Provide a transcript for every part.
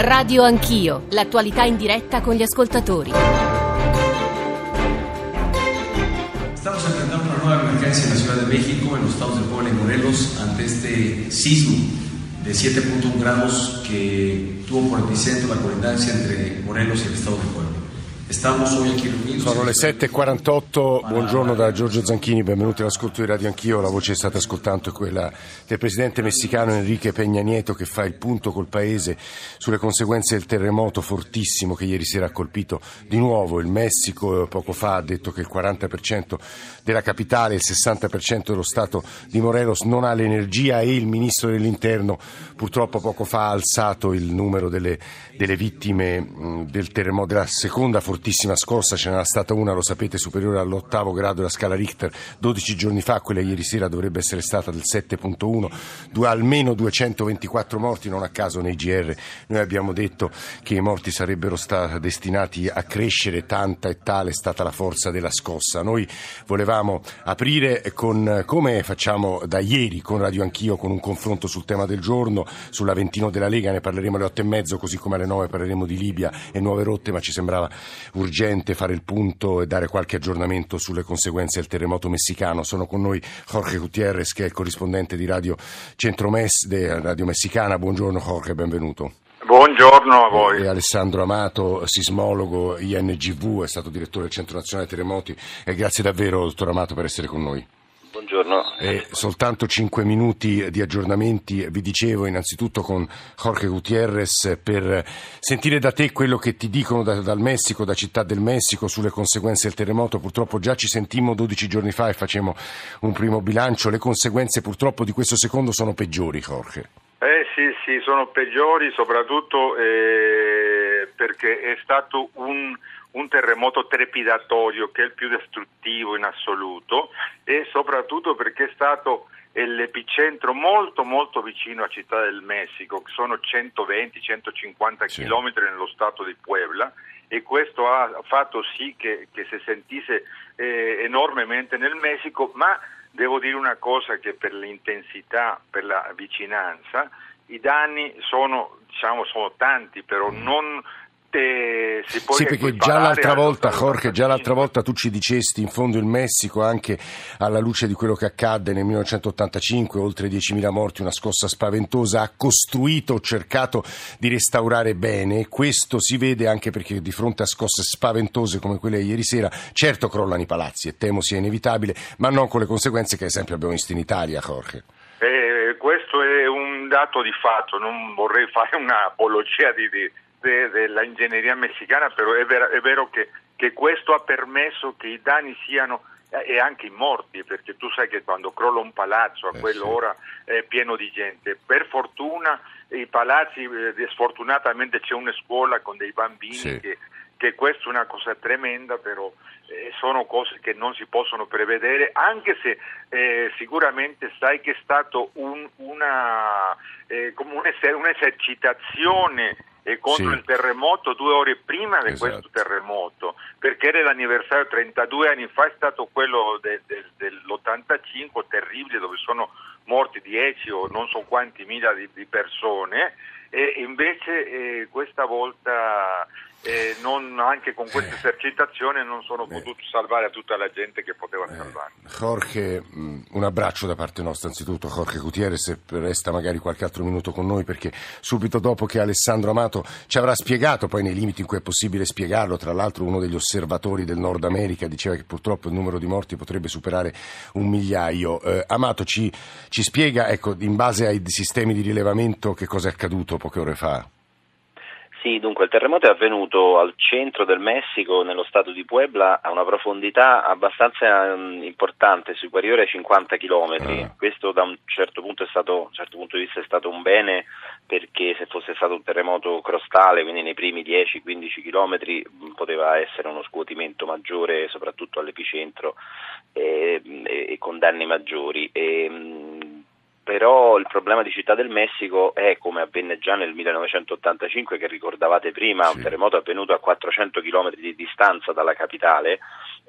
Radio Anch'io, l'attualità in diretta con gli ascoltatori. Estamos enfrentando una nueva emergencia en la Ciudad de México, en los estados de Puebla y Morelos, ante este sismo de 7.1 grados que tuvo por epicentro la colindancia entre Morelos y el estado de Puebla. Sono le 7.48, buongiorno da Giorgio Zanchini, benvenuti all'ascolto di Radio Anch'io, la voce che state ascoltando è quella del presidente messicano Enrique Peña Nieto che fa il punto col paese sulle conseguenze del terremoto fortissimo che ieri sera ha colpito di nuovo il Messico, poco fa ha detto che il 40% della capitale, il 60% dello stato di Morelos non ha l'energia e il ministro dell'interno purtroppo poco fa ha alzato il numero delle, delle vittime del terremoto, della seconda fortissima fortissima scossa, ce n'era stata una, lo sapete, superiore all'ottavo grado della scala Richter 12 giorni fa, quella ieri sera dovrebbe essere stata del 7.1, due, almeno 224 morti, non a caso nei GR noi abbiamo detto che i morti sarebbero stati destinati a crescere, tanta e tale è stata la forza della scossa. Noi volevamo aprire con, come facciamo da ieri con Radio Anch'io, con un confronto sul tema del giorno, sull'Aventino della Lega, ne parleremo alle otto e mezzo, così come alle nove parleremo di Libia e nuove rotte, ma ci sembrava urgente fare il punto e dare qualche aggiornamento sulle conseguenze del terremoto messicano. Sono con noi Jorge Gutierrez, che è il corrispondente di Radio Centromess, di Radio Messicana. Buongiorno Jorge, benvenuto. Buongiorno a voi. E Alessandro Amato, sismologo INGV, è stato direttore del Centro Nazionale Terremoti. E grazie davvero, dottor Amato, per essere con noi. Buongiorno. Eh, soltanto cinque minuti di aggiornamenti, vi dicevo innanzitutto con Jorge Gutierrez per sentire da te quello che ti dicono da, dal Messico, da Città del Messico sulle conseguenze del terremoto. Purtroppo già ci sentimmo 12 giorni fa e facemmo un primo bilancio. Le conseguenze purtroppo di questo secondo sono peggiori, Jorge. Eh sì, sì, sono peggiori soprattutto eh, perché è stato un un terremoto trepidatorio che è il più distruttivo in assoluto e soprattutto perché è stato l'epicentro molto molto vicino a Città del Messico, che sono 120-150 sì. km nello stato di Puebla e questo ha fatto sì che, che si sentisse eh, enormemente nel Messico, ma devo dire una cosa che per l'intensità, per la vicinanza, i danni sono, diciamo, sono tanti, però non eh, sì, perché già l'altra volta, Jorge, già l'altra volta tu ci dicesti in fondo il Messico, anche alla luce di quello che accadde nel 1985, oltre 10.000 morti, una scossa spaventosa, ha costruito cercato di restaurare bene. Questo si vede anche perché di fronte a scosse spaventose come quelle di ieri sera, certo crollano i palazzi e temo sia inevitabile, ma non con le conseguenze che ad esempio abbiamo visto in Italia, Jorge. Eh, questo è un dato di fatto, non vorrei fare un'apologia di, di de, dell'ingegneria messicana, però è vero, è vero che, che, questo ha permesso che i danni siano eh, e anche i morti, perché tu sai che quando crolla un palazzo a eh, quell'ora sì. è pieno di gente. Per fortuna i palazzi, eh, sfortunatamente c'è una scuola con dei bambini sì. che, che questa è una cosa tremenda, però eh, sono cose che non si possono prevedere, anche se eh, sicuramente sai che è stato un, una, eh, come un'esercitazione e contro sì. il terremoto due ore prima di esatto. questo terremoto, perché era l'anniversario 32 anni fa, è stato quello de, de, dell'85 terribile dove sono morti 10 o non so quanti mila di, di persone e invece eh, questa volta eh, non, anche con questa eh. esercitazione non sono potuto salvare tutta la gente che poteva eh. salvare. Jorge, mm, un abbraccio da parte nostra anzitutto, Jorge Gutierrez, resta magari qualche altro minuto con noi perché subito dopo che Alessandro Amato ci avrà spiegato, poi nei limiti in cui è possibile spiegarlo, tra l'altro uno degli osservatori del Nord America diceva che purtroppo il numero di morti potrebbe superare un migliaio. Eh, Amato ci, ci spiega, ecco, in base ai sistemi di rilevamento, che cosa è accaduto poche ore fa. Sì, dunque il terremoto è avvenuto al centro del Messico, nello stato di Puebla, a una profondità abbastanza um, importante, superiore ai 50 km. Uh. Questo da un certo, stato, un certo punto, di vista è stato un bene perché se fosse stato un terremoto crostale, quindi nei primi 10-15 km, poteva essere uno scuotimento maggiore, soprattutto all'epicentro, e, e, e con danni maggiori. E, però il problema di Città del Messico è, come avvenne già nel 1985, che ricordavate prima, sì. un terremoto avvenuto a 400 km di distanza dalla capitale,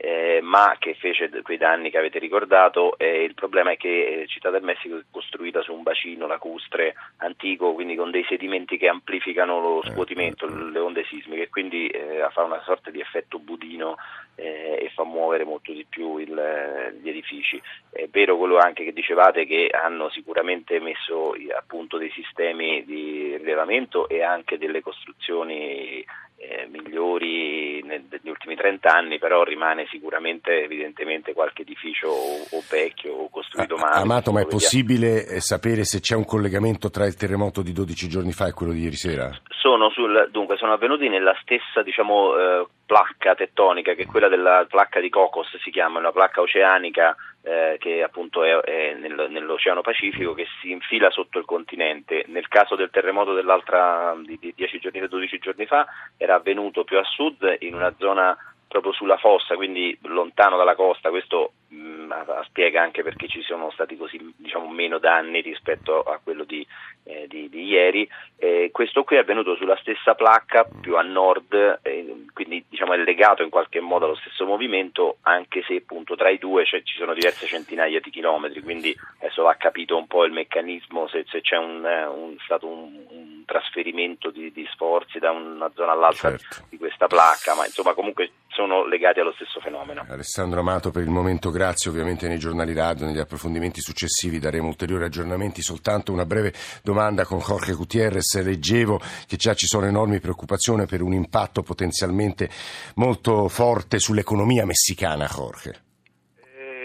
eh, ma che fece quei danni che avete ricordato. Eh, il problema è che Città del Messico è costruita su un bacino lacustre antico, quindi con dei sedimenti che amplificano lo eh, scuotimento, eh, le onde sismiche, quindi eh, fa una sorta di effetto budino eh, e fa muovere molto di più il, gli edifici. È vero quello anche che dicevate che hanno sicuramente messo appunto dei sistemi di rilevamento e anche delle costruzioni eh, migliori negli ultimi 30 anni, però rimane sicuramente evidentemente qualche edificio o, o vecchio o costruito male. Amato, ma è possibile eh, sapere se c'è un collegamento tra il terremoto di 12 giorni fa e quello di ieri sera? Sono, sul, dunque, sono avvenuti nella stessa diciamo, eh, placca tettonica, che è quella della placca di Cocos, si chiama, una placca oceanica eh, che appunto è, è nel, nell'Oceano Pacifico che si infila sotto il continente. Nel caso del terremoto dell'altra di, di 10 giorni, 12 giorni fa era avvenuto più a sud in una zona proprio sulla fossa, quindi lontano dalla costa, questo mh, mm, spiega anche perché ci sono stati così diciamo, meno danni rispetto a quello di, eh, di, di ieri. Eh, questo qui è avvenuto sulla stessa placca, più a nord, eh, quindi diciamo, è legato in qualche modo allo stesso movimento, anche se appunto tra i due cioè, ci sono diverse centinaia di chilometri, quindi adesso va capito un po' il meccanismo, se, se c'è un, un, stato un, un trasferimento di, di, sforzi da una zona all'altra certo. di questa placca, ma insomma comunque sono legati allo stesso fenomeno. Alessandro Amato, per il momento grazie, ovviamente nei giornali radio, negli approfondimenti successivi daremo ulteriori aggiornamenti, soltanto una breve domanda con Jorge Gutierrez, leggevo che già ci sono enormi preoccupazioni per un impatto potenzialmente molto forte sull'economia messicana, Jorge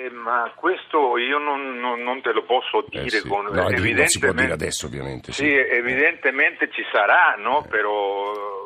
eh, ma questo io non, non, non, te lo posso eh dire eh sì. con no, evidentemente, non si può dire adesso ovviamente sì, sì evidentemente ci sarà no? eh. però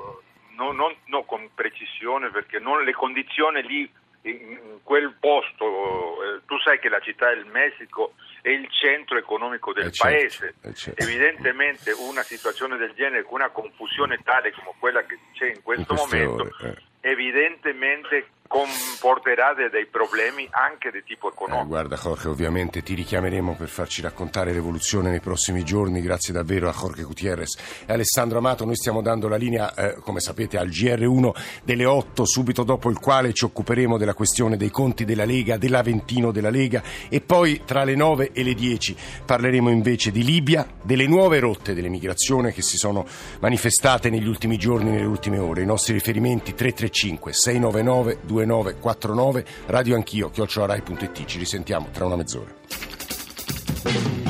no, non, no, con precisione perché non le condizioni lì in quel posto, eh, tu sai che la città del Messico è il centro economico del eh certo, paese, eh certo. evidentemente una situazione del genere con una confusione tale come quella che c'è in questo in momento, ore, eh. evidentemente comporterà dei problemi anche di tipo economico. Eh, guarda Jorge, ovviamente ti richiameremo per farci raccontare l'evoluzione nei prossimi giorni, grazie davvero a Jorge Gutierrez e Alessandro Amato, noi stiamo dando la linea, eh, come sapete, al GR1 delle 8, subito dopo il quale ci occuperemo della questione dei conti della Lega, dell'Aventino della Lega e poi tra le 9 e le 10 parleremo invece di Libia, delle nuove rotte dell'emigrazione che si sono manifestate negli ultimi giorni, nelle ultime ore. I nostri riferimenti 335 699 2 2949 radio anch'io chiocciolarai.it ci risentiamo tra una mezz'ora